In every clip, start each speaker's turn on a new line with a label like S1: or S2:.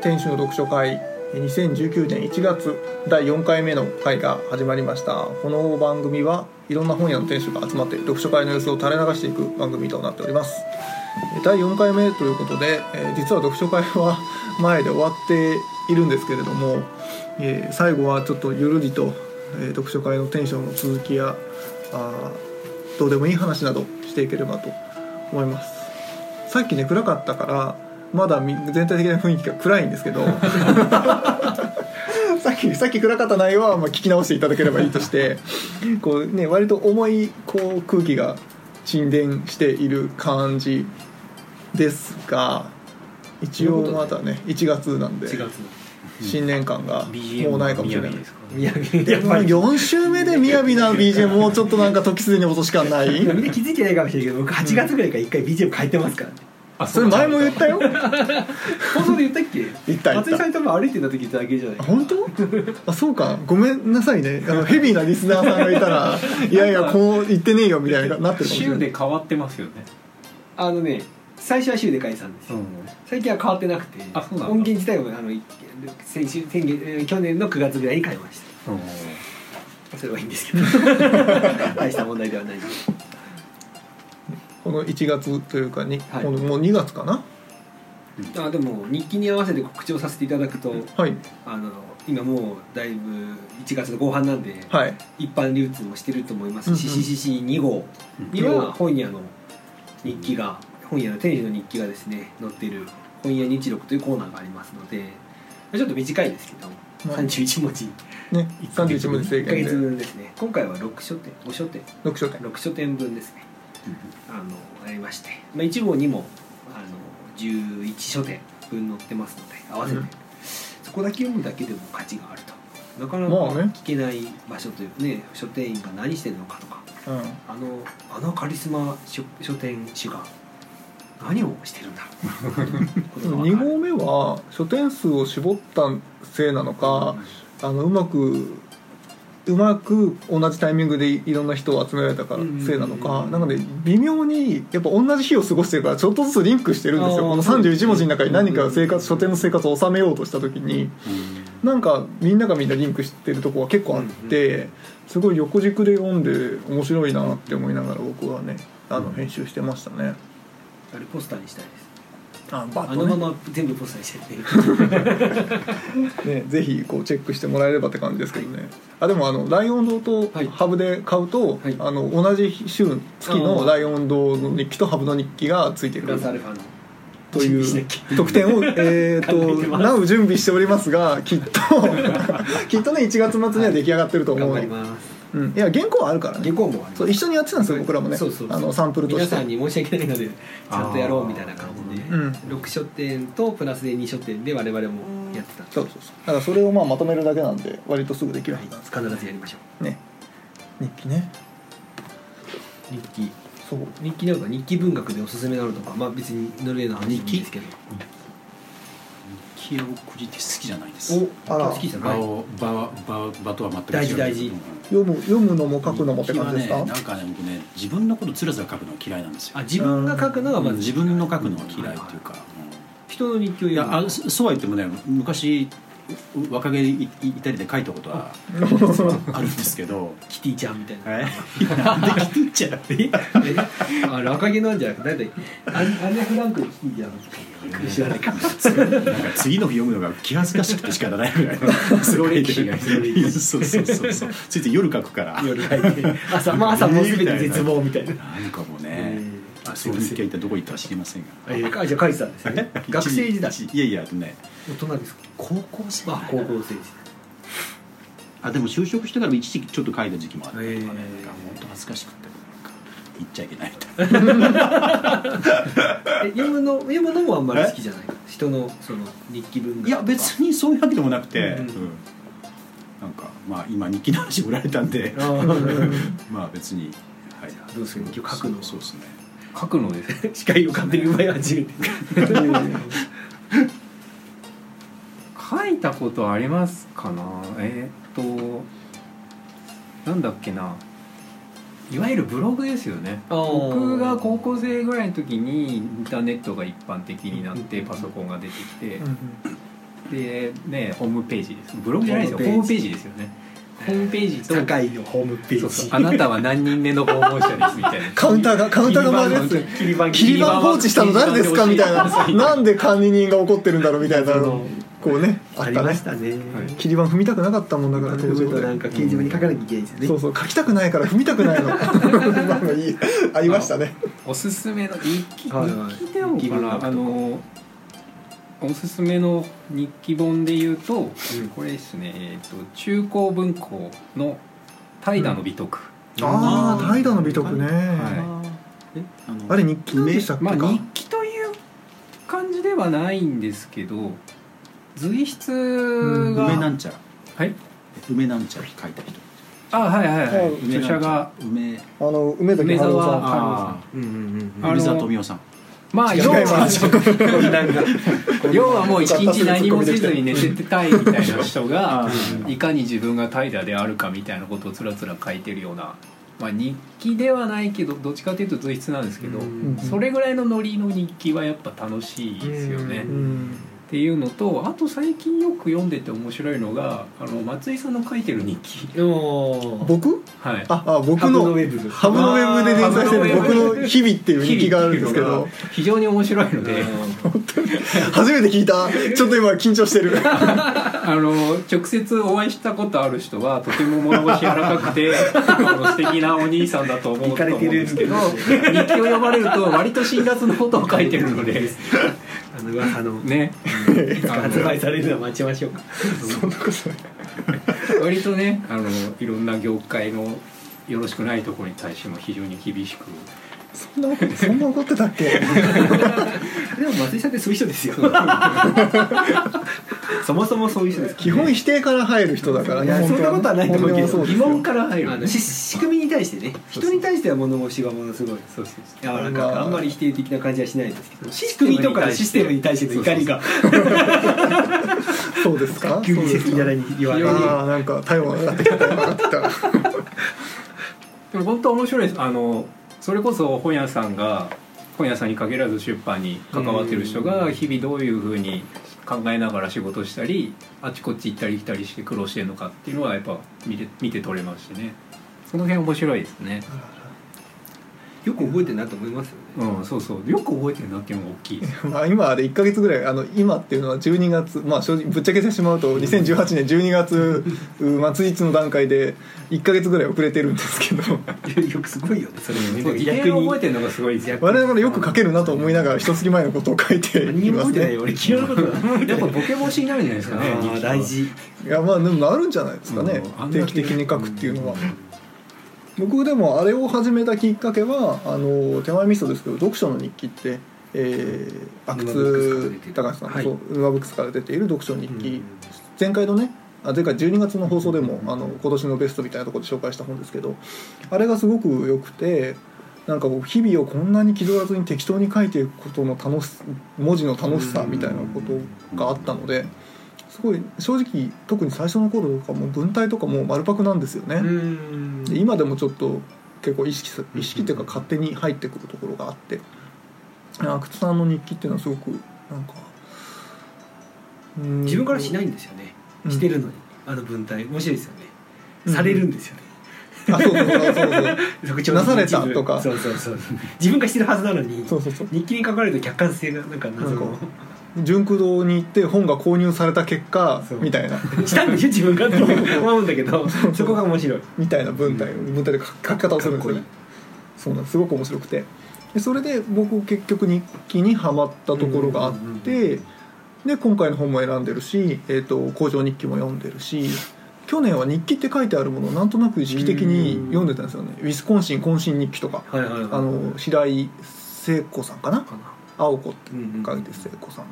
S1: 天使の読書会2019年1月第4回目の会が始まりました。この番組はいろんな本屋の店主が集まって読書会の様子を垂れ流していく番組となっております。第4回目ということで、え実は読書会は前で終わっているんですけれども、え最後はちょっとゆるりと、え読書会のテンションの続きやあどうでもいい話などしていければと思います。さっきね暗かったからまだみ全体的な雰囲気が暗いんですけど。さっきさっき暗かった内容はまあ聞き直していただければいいとしてこう、ね、割と重いこう空気が沈殿している感じですが一応まだね1月なんで
S2: 4月
S1: 新年感がもうないかもしれない。
S2: で
S1: いやもう4週目で雅な BGM もうちょっとなんか時すでに落とし感ない。
S3: みんな気づいてないかもしれないけど僕8月ぐらいから1回 BGM 変えてますからね
S2: あ
S1: それ前も言ったよ。
S3: 放送で言ったっけ？
S1: 言った言った。
S3: 松井さん多分歩いてた時だけじゃない？
S1: 本当？あそうか。ごめんなさいね。あのヘビーなリスナーさんがいたら いやいやこう言ってねえよみたいになってるかもしれ
S2: 週
S1: ない。
S2: で変わってますよね。
S3: あのね最初は週で変えてたんです。よ、最近は変わってなくて
S2: あそうなんだ。
S3: 音源自体もあのい先週先月えー去年の9月ぐらいに変えました。
S2: うん。
S3: それはいいんですけど。大した問題ではないです
S1: この1月というかに、
S3: はい。
S1: もう2月かな？
S3: あでも日記に合わせて告知をさせていただくと
S1: はい。
S3: あの今もうだいぶ1月の後半なんで、
S1: はい。
S3: 一般流通もしてると思いますし、
S1: うんうん。
S3: CCC2 号には本屋の日記が本屋の店主の日記がですね載っている本屋日録というコーナーがありますのでちょっと短いですけど、
S1: はい。
S3: 31文字。
S1: ね31文字制
S3: 1ヶ月分ですね。今回は6書店5書店。
S1: 読書店。
S3: 6書店分ですねあのありまして、まあ、1号にもあの11書店分載ってますので合わせて、
S1: うん。
S3: そこだけ読むだけでも価値があると。なかなか聞けない場所というね書店員が何してるのかとか。
S1: うん。
S3: あのあのカリスマ書書店主が何をしてるんだろう。ことがわかる。
S1: 2号目は書店数を絞ったせいなのか、あのうまくうまく同じタイミングでいろんな人を集められたからせいなのか、
S3: うん
S1: なので微妙にやっぱ同じ日を過ごしてるからちょっとずつリンクしてるんですよ。この31文字の中に何か生活書店の生活を収めようとした時に。なんかみんながみんなリンクしてるとこが結構あってすごい横軸で読んで面白いなって思いながら僕はねあの編集してましたね。
S3: あれポスターにしたいです
S1: あバッとね。
S3: あのまま全部ポスターにしてて
S1: ね、ぜひこうチェックしてもらえればって感じですけどね、あでもあのライオン堂と
S3: はい。
S1: ハブで買うと、
S3: はい。
S1: あの同じ週月のライオン堂の日記とハブの日記がついて
S3: プ
S1: くるという特典を、えとなお準備しておりますがきっと きっとね1月末には出来上がってると思う、
S3: ます
S1: うん、いや原稿はあるからね。
S3: 原稿も
S1: そう一緒にやってたんですよ僕らもね。
S3: そうそうそう。
S1: あのサンプルとして。
S3: 皆さんに申し訳ないのでちゃんとやろうみたいな感じで、
S1: うん。
S3: 6書店とプラスで2書店で我々もやってた。
S1: そうそうそう。だからそれをまあまとめるだけなんで割とすぐできるはずなんです。
S3: 必ずやりましょう。
S1: ね。日記ね。
S3: 日記。
S1: そう。
S3: 日記なんか日記文学でおすすめなのとかまあ別にノルウェーの話でもいいですけど。
S4: 気をくじって好きじゃないです。
S3: お
S1: あら。
S3: 好きじゃない。
S4: 場を場は場場とは全く違う。
S3: 大事大事。
S4: うん
S1: 読む読むのも書くのもって感じですか、
S4: ねなんかね僕ね自分のことつらつら書くのが嫌いなんですよ。
S3: あ自分が書くのがまず。
S4: 自分の書くのが嫌いっていうか、
S3: 人の日記を
S4: うんいやあそそうは言ってもね昔う若気いいたりで書いたことは あるんですけど
S3: キティちゃんみたいな。
S4: え なんでキティちゃん
S3: えあ若気なんじゃなくて誰だっけアンネ・フランクのキティちゃん知らないか
S4: なんか次の？日読むのが気恥ずかしくて仕方ない。ぐらいの
S3: 黒歴史が
S4: そうそうそうそう。ついて夜書くから。
S3: 夜書いて朝まあ朝もうすべて絶望みたいな。
S4: なんかもうね、そういう日記は一体どこ行ったか知りませんが。
S3: えー、あじゃあ書いてたんですね。学生時代。
S4: 一いやいやあとね。
S3: 大人ですか？
S4: 高校生
S3: あ高校生時
S4: あでも就職してから一時期ちょっと書いた時期もあったとかね、
S3: へー。
S4: 本当恥ずかしくて言っちゃいけないみたい
S3: 読むの読むのもあんまり好きじゃない？人のその日記文学
S4: いや別にそういうわけでもなくて、
S3: うん
S4: うん。なんかまあ今日記の話売られたんで。まあ別に、はい、
S3: どうですか日記を書くの？
S4: そうですね
S2: 書くのです
S3: 司会 を勝手に奪い始めて
S2: 書いたことありますかな？えーっとなんだっけな？いわゆるブログですよね。僕が高校生ぐらいの時にインターネットが一般的になってパソコンが出てきて。でねホームページです。ブログじゃないですよ。ホームページですよねホームページと
S3: 堺のホームページ。
S2: そうそう。あなたは何人目の訪問者ですみたいな。
S1: カウンターがカウンターが回るやつ
S3: 切り板
S1: 切り板放置したの誰ですかみたいななんで管理人が怒ってるんだろうみたいなこうねあったね。
S3: ましたね。
S2: はい。
S1: 切り板踏みたくなかったもんだから当時俺
S3: なんか掲示板に書かなきゃいけないですよね。
S1: そうそう。書きたくないから踏みたくないの。まあまあいい。ありましたね。
S2: おすすめの日記。日記でもあのおすすめの日記本で言うと、
S3: うん。
S2: これですね、えー、と中高文庫の「怠惰の美徳」
S1: ああ怠惰の美徳ね、
S2: は
S4: えあの
S1: あれ日記なんでしたっけ？か、
S2: まあ日記という感じではないんですけど随筆が、
S4: 梅なんちゃら。
S2: はい。
S4: 梅なんちゃら書いた人。
S2: あはいはいはい。
S1: うん
S2: 著者が
S4: 梅
S1: あの梅崎春夫さん。
S2: あ
S3: うんうんうん。
S2: あの
S4: 梅沢富美男さん
S2: まあ要は 要はもう一日何もせずに寝てたいみたいな人が
S4: うん。
S2: いかに自分が怠惰であるかみたいなことをつらつら書いてるような、まあ、日記ではないけどどっちかというと随筆なんですけど、
S3: うん。
S2: それぐらいのノリの日記はやっぱ楽しいですよね。っていうのとあと最近よく読んでて面白いのがあの松井さんの書いてる日記。
S1: 僕？
S2: はい。
S1: ああ僕
S3: ハブの
S1: の
S3: ウェブ。
S1: ハブのウェブで連載してる僕の日々っていう日記があるんですけど。
S2: 非常に面白いので。
S1: 初めて聞いた。ちょっと今緊張してる。
S2: あの直接お会いしたことある人はとても物腰柔らかくてあの素敵なお兄さんだと思うと思うんですけど日記を読まれると割と辛辣なことを書いてるので。
S3: あの噂の。
S2: ね
S3: 発売されるのは待ちましょうか。
S1: そんなこと
S2: 割とねあのいろんな業界のよろしくないところに対しても非常に厳しく
S1: そんなそんな怒ってたっけ？
S3: でも松井さんってそういう人ですよ。そもそもそういう人です。から
S1: 基本否定から入る人だから
S3: いや
S1: ね。
S3: そんなことはないと思うけど
S2: 疑問から入る。
S3: あのし仕組みに対してね。人に対しては物腰がものすごい。
S2: そうそう
S3: 柔らかく
S1: まあ。
S3: あんまり否定的な感じはしないですけど。仕組みとかシステムに対しての怒りが。
S1: そうですか？
S3: 急に背筋じゃないに言われる
S1: ああなんか体温が上がってきた上がってきた。
S2: でも本当面白いです。あのそれこそ本屋さんが本屋さんに限らず出版に関わってる人が日々どういうふうに考えながら仕事したりあちこち行ったり来たりして苦労してるのかっていうのはやっぱ見て見て取れますしね。その辺面白いですね
S3: よく覚えてるなと思いますよね。
S2: うんそうそう。よく覚えてるなっていうのが大きい
S1: まあ今あれ1か月ぐらいあの今っていうのは12月まあ正直ぶっちゃけてしまうと2018年12月末日の段階で1か月ぐらい遅れてるんですけど。
S3: よくすごいよねそれ。
S2: そう
S3: ね
S2: 時点を覚えてるのがすごいです。よ
S1: 我々よく書けるなと思いながら一月前のことを書いて。います
S3: も覚えてない。
S1: ね。
S3: よ俺昨日のことだ
S2: やっぱボケ防止になるんじゃないですかね
S3: 大事。
S1: いやまあでもなるんじゃないですかね。
S2: うん
S1: 定期的に書くっていうのは僕でもあれを始めたきっかけはあの手前味噌ですけど読書の日記ってえー、阿久津隆さんの、
S3: はい
S1: そうブックスから出ている読書日記、前回のねあ前回12月の放送でもあの今年のベストみたいなところで紹介した本ですけどあれがすごく良くてなんかこう日々をこんなに気取らずに適当に書いていくことの楽し文字の楽しさみたいなことがあったのですごい正直特に最初の頃とかも文体とかも丸パクなんですよね。
S3: うん。
S1: で今でもちょっと結構意識す意識っていうか勝手に入ってくるところがあって。阿久津さんの日記っていうのはすごくなんかうん。
S3: 自分からしないんですよね。
S1: うん
S3: してるのに。あの文体面白いですよね。
S1: うん。
S3: されるんですよね。
S1: あそうそうそうそう なされたとか。
S3: そうそうそう自分がしてるはずなのに
S1: そうそうそう。
S3: 日記に書かれると客観性がなんか謎の
S1: 純駆堂に行って本が購入された結果みたいな。
S3: したんでしょ自分がって思うんだけど。そこが面白い。
S1: みたいな文体文体で書書き方をするんですよね。そうなんです。すごく面白くて。でそれで僕結局日記にはまったところがあってで今回の本も選んでるし、えー、と工場日記も読んでるし去年は日記って書いてあるものをなんとなく意識的に読んでたんですよね「ウィスコンシン懇親日記」とか。
S3: はいはいはい。
S1: あの白井聖子さんかな青子って書いて聖子さん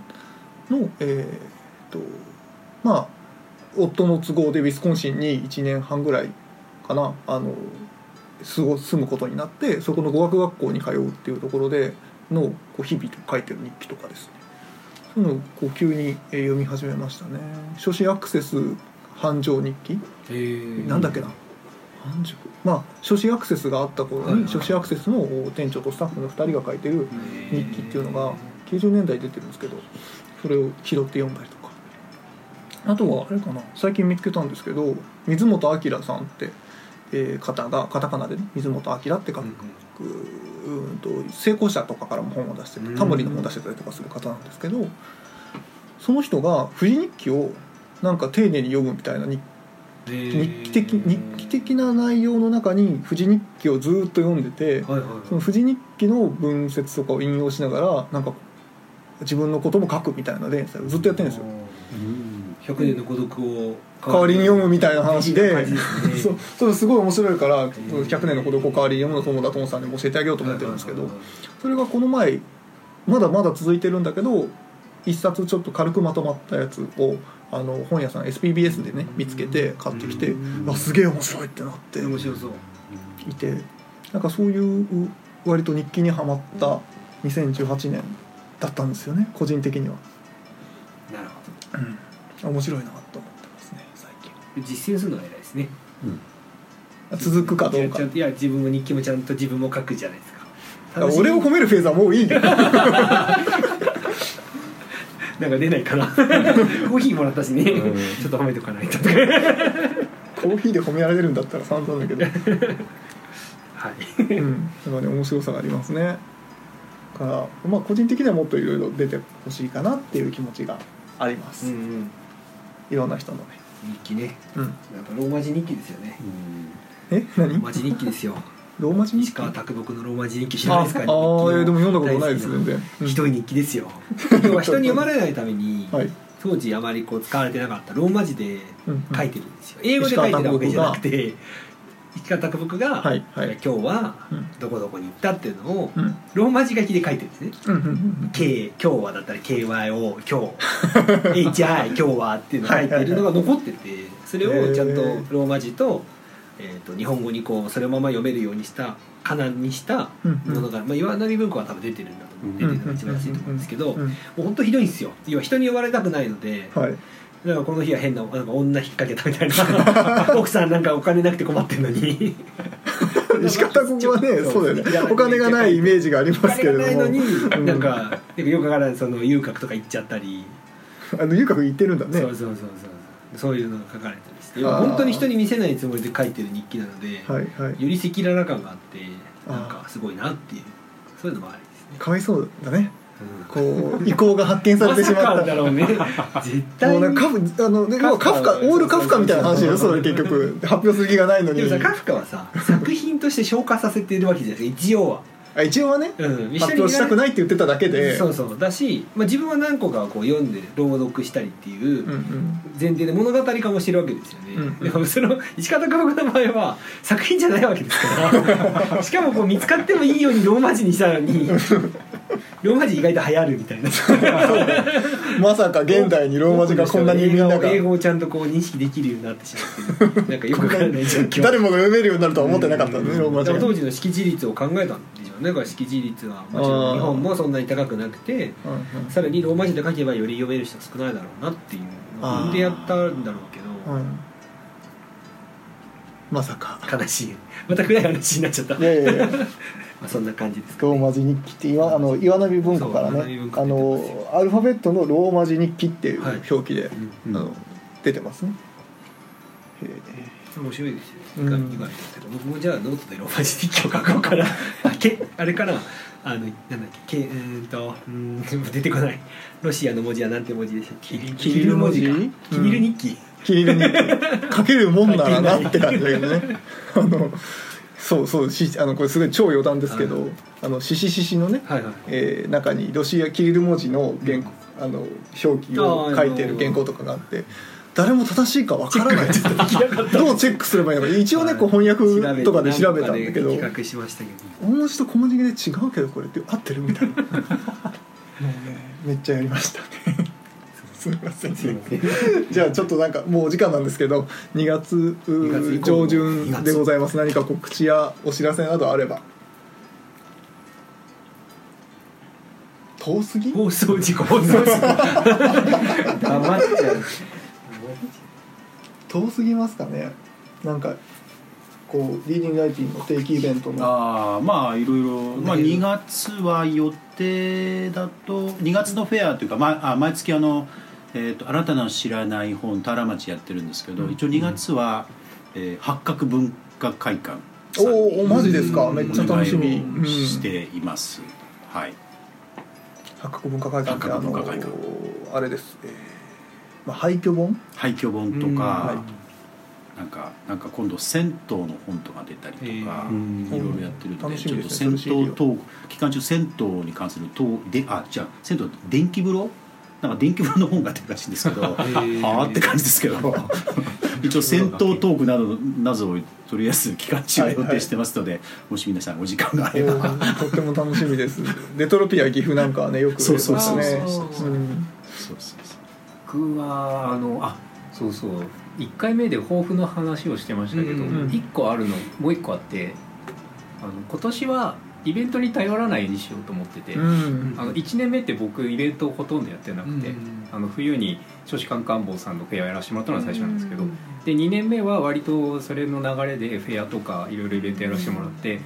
S1: のえっ、とまあ夫の都合でウィスコンシンに1年半ぐらいかなあの住むことになってそこの語学学校に通うっていうところでのこう日々書いてる日記とかですね。そういうのをこう急にえー読み始めましたね。初心アクセス繁盛日記？なんだっけな？まあ初心アクセスがあった頃に初心アクセスの店長とスタッフの2人が書いてる日記っていうのが90年代出てるんですけどそれを拾って読んだりとか。あとはあれかな。最近見つけたんですけど水本明さんって、えー方がカタカナでね水本明って書く、うんと成功者とかからも本を出してタモリの本を出してたりとかする方なんですけどその人が富士日記をなんか丁寧に読むみたいな日日記的日記的な内容の中に富士日記をずーっと読んでて
S3: はいはい。
S1: その富士日記の文節とかを引用しながらなんか自分のことも書くみたいな連載をずっとやってるんですよ。
S4: うん。
S3: 100年の孤独を
S1: 代わりに。読むみたいな話でそう。それすごい面白いから「100年の孤独を代わりに読むの友田友さんにも教えてあげようと思ってるんですけどそれがこの前まだまだ続いてるんだけど一冊ちょっと軽くまとまったやつをあの本屋さん SPBS でね見つけて買ってきて
S3: うん。
S1: あすげえ面白いってなって
S3: 面白そう。
S1: いてなんかそういう割と日記にはまった2018年だったんですよね個人的には、
S3: なるほ
S1: うん、面白いなと思ってますね最近。
S3: ど実践するのが偉いですね。
S1: 続くかどうか。
S3: ちゃんといや自分も日記もちゃんと自分も書くじゃないですか。
S1: 俺を褒めるフェーズはもういいんだよ
S3: なんか出ないかなコーヒーもらったしね。ち
S4: うん。
S3: ょっと褒めとかないと
S1: コーヒーで褒められるんだったら散々だけど。
S3: はい。
S1: うん、だからね面白さがありますね。からまあ個人的にはもっといろいろ出てほしいかなっていう気持ちがあります、
S3: うんうん。
S1: いろんな人のね。
S3: 日記ね。
S1: うん。
S3: やっぱローマ字日記ですよね。
S1: え？何？
S3: ローマ字日記ですよ
S1: ローマ字日
S3: 石川啄木のローマ字日記知らないですか？
S1: ああでも読んだことないです全然、うん。
S3: ひどい日記ですよ。要は人に読まれないために
S1: はい、
S3: 当時あまりこう使われてなかったローマ字で
S1: うん
S3: 書いてるんですよ。英語で書いてるわけじゃなくて石川啄木が、
S1: はいはい。
S3: 今日は
S1: うん。
S3: どこどこに行ったっていうのを
S1: うん。
S3: ローマ字書きで書いてるんですね。
S1: うんうんうん「
S3: K」今日はだったら KYO 今日。HI 今日はっていうのを書いてるのが残っててそれをちゃんとローマ字と,、えー、と日本語にこうそれまま読めるようにした仮名にしたものが、まあ、岩波文庫は多分出てるんだと思う。出てるのが一番安いと思うんですけど、もう本当ひどいんですよ。要は人に呼ばれたくないので
S1: はい。
S3: だからこの日は変ななんか女引っ掛けたみたいな。奥さんなんかお金なくて困ってんのに。
S1: 石方ここはねそうだよね。お金がないイメージがあり
S3: お
S1: ますけれども。
S3: 金がないのに、
S1: うん。
S3: なんかよくわからないその遊郭とか行っちゃったり、
S1: あの遊郭行ってるんだね。
S3: そうそうそうそうそういうのが書かれて要は本当に人に見せないつもりで書いてる日記なので、
S1: はいはい。
S3: より赤裸々感があってなんかすごいなっていうそういうのもありですね、
S1: かわいそうだね。
S3: うん。
S1: こう意向が発見されてしまった。
S3: まさかだろうね絶対
S1: もうなんかカフあので要はカフカオールカフカみたいな話でしょそれ結局。発表する気がないのに。
S3: でもさカフカはさ作品として消化させてるわけじゃないですか一応は、
S1: あ一応はね
S3: うん、
S1: 発表したくないって言ってただけで。
S3: そうそう。だし、まあ、自分は何個かこう読んで朗読したりっていう
S1: うんうん。
S3: 前提で物語化もしてるわけですよね、
S1: うん
S3: でもその石方家僕の場合は作品じゃないわけですから。しかもこう見つかってもいいようにローマ字にしたのにローマ字意外と流行るみたいな。
S1: まさか現代にローマ字がこんなにみんなが。
S3: 英語をちゃんとこう認識できるようになってしまってるなんかよくわからない状況。
S1: 誰もが読めるようになるとは思ってなかったのねローマ字が
S3: でも当時の識字率を考えたんでしょうねだから識字率はもちろん日本もそんなに高くなくて
S1: うんうん。
S3: さらにローマ字で書けばより読める人少ないだろうなっていうのでやったんだろうけど。
S1: うん。まさか。
S3: 悲しい。また暗い話になっちゃった。
S1: いやいやいや。
S3: まあそんな感じですか
S1: ローマ字日記って岩あの岩波文庫からねあのアルファベットのローマ字日記っていう
S3: はい。
S1: 表記で、出てますね。へえ
S3: 面白いですよ。
S1: うん。
S3: 意外意外と僕もじゃあノートでローマ字日記を書こうかな あけあれかなあのなんだっけけうーんとうーん出てこない。ロシアの文字はなんて文字でしたっけ？
S1: キリル文字
S3: か。キリル日記、
S1: キリル日記。書けるもんならなって感じだけどねあのそうそうしあのこれすごい超余談ですけど、
S3: はい。
S1: あのししししのね、
S3: はいはい。
S1: えー中にロシアキリル文字の原稿、あの表記を書いてる原稿とかがあって誰も正しいかわからないどうチェックすればいいのか。一応ねこう翻訳とかで調べたんだけど。
S3: 比較しましたけど
S1: 大文字と小文字で違うけどこれって合ってるみたいなもうねめっちゃやりましたねすみませんじゃあちょっとなんかもうお時間なんですけど2月う
S3: 2月以降
S1: 上旬でございます何か告知やお知らせなどあれば遠すぎ
S3: 放送事故黙っちゃう
S1: 遠すぎますかね。なんかこうリーディングライティングの定期イベントの
S4: ああまあいろいろ、まあ、
S3: ね
S4: 2月は予定だと2月のフェアというか、まあ、あ毎月あのえーと「あなたの知らない本」田原町やってるんですけど、一応2月は、えー八角文化会館
S1: おおマジですか？
S3: うん。
S1: めっちゃ楽しみ、
S4: しています、はい。
S1: 八角文化会館ってあ
S4: 八角
S1: の
S4: 文化会館。
S1: あれです、えーまあ、廃墟本？
S4: 廃墟本とか、
S1: はい。
S4: なんかなんか今度銭湯の本とか出たりとか、
S3: へー。
S2: うん
S4: いろいろやってるんで
S1: 楽しみです
S4: ちょっと銭湯トーク期間中銭湯に関するトーであじゃあ銭湯電気風呂？なんか電気風呂の本が出るらしいんですけど は
S3: ー
S4: あって感じですけど。一応銭湯トークなどなどをとりあえず期間中予定してますので、もし皆さんお時間があれば、
S1: とっても楽しみです。レトロピア岐阜なんかはねよく
S4: そうそうそう
S1: ね
S3: そう。
S1: うん。
S4: そうそうそう
S2: 僕はあのあそうそう。1回目で抱負の話をしてましたけど、
S3: うん
S1: うん
S2: 1個あるのもう1個あってあの今年はイベントに頼らないようにしようと思ってて、
S1: うん。
S2: あの1年目って僕イベントをほとんどやってなくて、
S3: うん
S2: あの冬に少子官官房さんのフェアやらせてもらったのが最初なんですけど、で2年目は割とそれの流れでフェアとかいろいろイベントやらせてもらって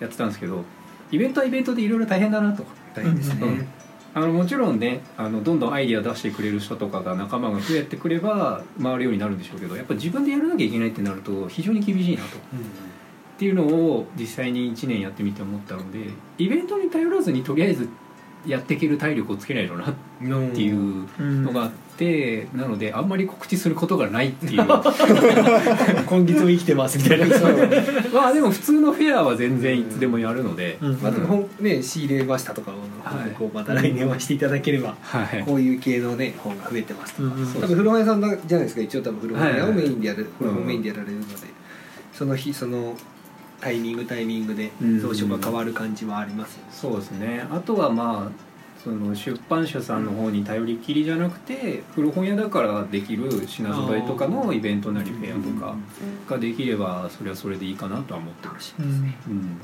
S2: やってたんですけどイベントはイベントでいろいろ大変だなと。
S3: 大変ですね、
S2: うんあのもちろんねあのどんどんアイディア出してくれる人とかが仲間が増えてくれば回るようになるんでしょうけどやっぱ自分でやらなきゃいけないってなると非常に厳しいなと。っていうのを実際に1年やってみて思ったのでイベントに頼らずにとりあえずやっていける体力をつけないとなっていうのがあって、なのであんまり告知することがないっていう。ま
S3: 今月も生きてますみたいな。
S2: あでも普通のフェアは全然いつでもやるので、
S1: うん。
S3: また本ね仕入れましたとかをまた来年はしていただければ、
S2: はい。
S3: こういう系のね本が増えてますとか、
S1: うんうん。
S3: 多分古本屋さんだじゃないですか一応多分古本屋をメインでやる、古本メインでやられるので、その日そのタイミングタイミングで
S2: うん。
S3: 蔵書が変わる感じはあります、
S2: そうですね。あとはまあその出版社さんの方に頼りきりじゃなくて古本屋だからできる品揃えとかのイベントなりフェアとかができればそれはそれでいいかなとは思ってます、
S1: うん
S2: うん、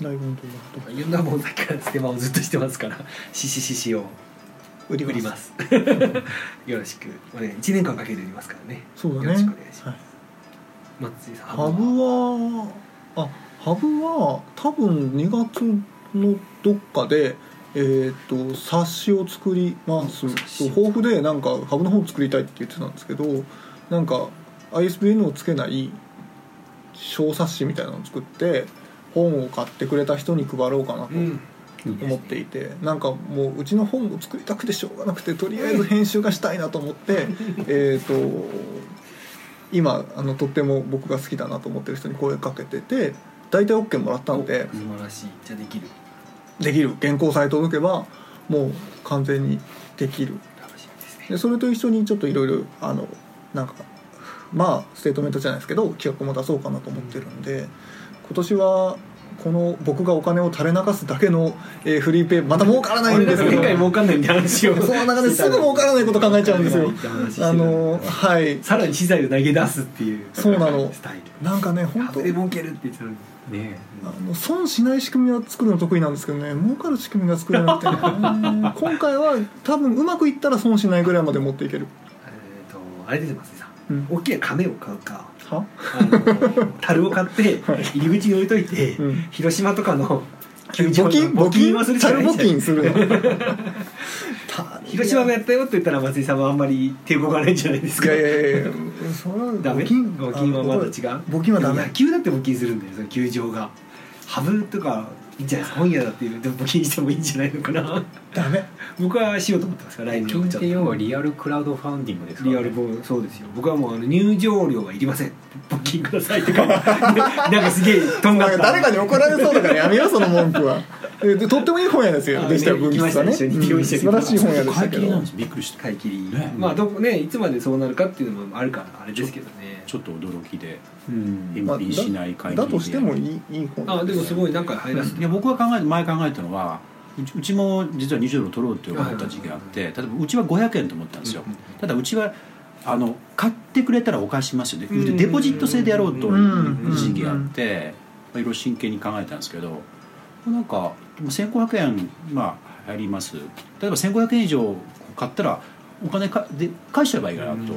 S1: 大根と
S3: ユンダもさっきからステマをずっとしてますから。シシシシを。
S1: 売り
S3: 売ります。よろしくお願い。1年間かけて売りますからね。
S1: そうだね。
S3: よろしくお願いします、
S1: はい。
S3: 松井さん。
S1: ハブはあハブは多分2月のどっかでえっ、と冊子を作ります。
S3: 冊子
S1: 豊富でなんかハブの本作りたいって言ってたんですけどなんか ISBN をつけない小冊子みたいなのを作って本を買ってくれた人に配ろうかなと
S3: うん。
S1: 思っていてなんかもううちの本を作りたくてしょうがなくてとりあえず編集がしたいなと思って えっと今あのとっても僕が好きだなと思ってる人に声かけてて大体 OK もらったんで
S3: 素晴らしい。じゃあできる
S1: できる原稿さえ届けばもう完全にできる。
S3: で
S1: それと一緒にちょっといろいろあのなんかまあステートメントじゃないですけど企画も出そうかなと思ってるんで今年はこの僕がお金を垂れ流すだけの、えーフリーペーまた儲からないんですけど
S3: 前回儲かんないみたいな話を
S1: その中です。ぐ儲からないこと考えちゃうんですよ。あのはい
S3: さらに資材を投げ出すっていう
S1: そうなの
S3: スタイル
S1: なんかね本当
S3: 儲けるって言ってたのに
S2: ね
S1: あの損しない仕組みは作るの得意なんですけどね儲かる仕組みが作れなくて、ね、今回は多分うまくいったら損しないぐらいまで持っていける、
S3: えっとあれです松井さん
S1: うん、
S3: 大きな亀を買うか
S1: は
S3: あの樽を買って入り口に置いといて、
S1: うん。
S3: 広島とかの球場
S1: 募金？
S3: の
S1: 募金
S3: をするしかない？
S1: 樽募金するの？
S3: 広島がやったよって言ったら松井さんはあんまり抵抗がないんじゃないですか？
S1: いやいやいやいやそれは
S3: ダメ
S1: 募金
S3: 募金はまだ違う？
S1: 募金はダメ。
S3: 野球だって募金するんだよその球場が。ハブとかいいんじゃないですか？本屋だっていう。でも募金してもいいんじゃないのかな？
S1: ダメ。
S3: 僕はしようと思ってますから来年はちょっと。
S2: て要はリアルクラウドファンディングですから、ね、
S3: リアルそうですよ。僕はもうあの入場料はいりません募金くださいとか。なんかすげえとんがった。
S1: 誰かに怒られそうだからやめようその文句は。えでとってもいい本屋ですよ。
S3: あ
S1: でした文筆はね。
S3: 行きました一緒に。行きました。
S1: うん素晴らしい本屋でしたけど。
S4: 買い切りなんですびっくりした。
S3: 買い切り、
S4: ね。
S3: まあどこねいつまでそうなるかっていうのもあるからあれですけどね。
S4: ちょっと驚きで。
S2: うん。
S1: まあ
S4: 返品しない買い切り
S1: だだとしてもいいいい本
S3: あでもすごいなん。か入らせて
S4: いや僕が考え前考えたのはうちうちも実は20ドル取ろうって思った時期があって例えばうちは500円と思ったんですよ。
S3: うん。
S4: ただうちはあの買ってくれたらお貸しますよね。
S3: うん。
S4: デポジット制でやろうと時期あってまあいろいろ真剣に考えたんですけどなんか1500円まあ入ります。例えば1500円以上買ったらお金かで返しちゃえばいいかなと。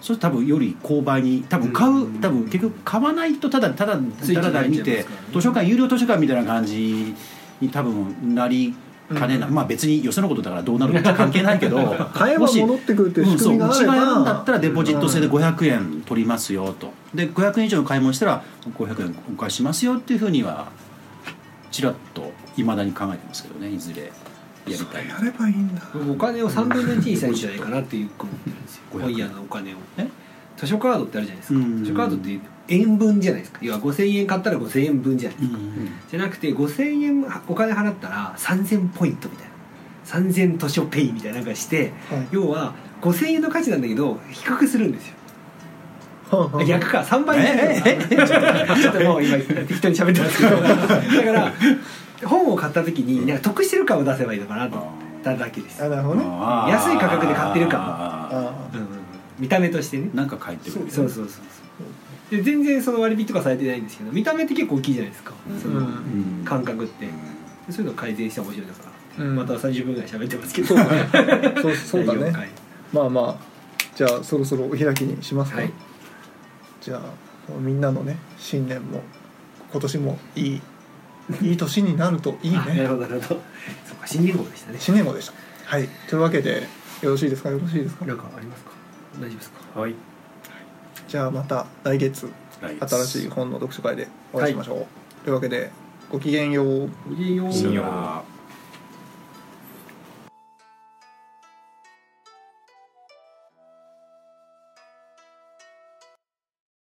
S4: それ多分より購買に多分買う、
S3: うん。
S4: 多分結局買わないとただただ
S3: ついて
S4: ただ見て図書館有料図書館みたいな感じに多分なり金な、まあ別によそのことだからどうなるか関係ないけど
S1: 買えば
S4: もし
S1: 戻ってくるっていう仕組みがあれば、
S4: ちがやるんだったらデポジット制で500円取りますよと。で500円以上の買い物したら500円お返ししますよっていうふうにはちらっといまだに考えてますけどねいずれやりたいな
S1: やればいいんだ。
S3: お金を3分の1にしたらいいんじゃないかなっていう思ってるんですよ。
S4: 500
S3: 本屋のお金を。
S4: え
S3: 図書カードってあるじゃないですか。
S4: うん。
S3: 図書カードって円分じゃないですか。要は5000円買ったら5000円分じゃないですか、じゃなくて5000円お金払ったら3000ポイントみたいな。3000図書ペイみたいななんかして
S1: はい。
S3: 要は5000円の価値なんだけど低くするんですよ。逆か。3倍ちょっともう今適当に喋ってますけど。だから本を買った時になんか得してる感を出せばいいのかなと。思っただけです。
S1: あなるほどね。
S3: 安い価格で買ってるか
S4: あ
S1: あ
S3: うんうん。見た目としてね。
S4: ーなんか書いてる。
S3: そうそうそうそうで全然その割引とかされてないんですけど見た目って結構大きいじゃないですか。その
S1: うん。
S4: うん
S3: 感覚って。そういうのを改善して面白いのか。な、
S1: うん。
S3: また30分ぐらい喋ってますけど。
S1: そうだね。そう そうだね。
S3: 回。
S1: まあまあじゃあそろそろお開きにしますか、
S3: はい。
S1: じゃあみんなのね新年も今年もいい いい年になるといい
S3: あなる
S1: ね
S3: ほどなるほど。そうか新年号でしたね。
S1: 新年号でした。はい。というわけでよろしいですか？よろしいですか？
S3: なんかありますか？大丈夫ですか？
S2: はい
S1: じゃあまた来月
S4: 来月。
S1: 新しい本の読書会でお会いしましょう、というわけでごきげんよう。
S3: ごきげんよう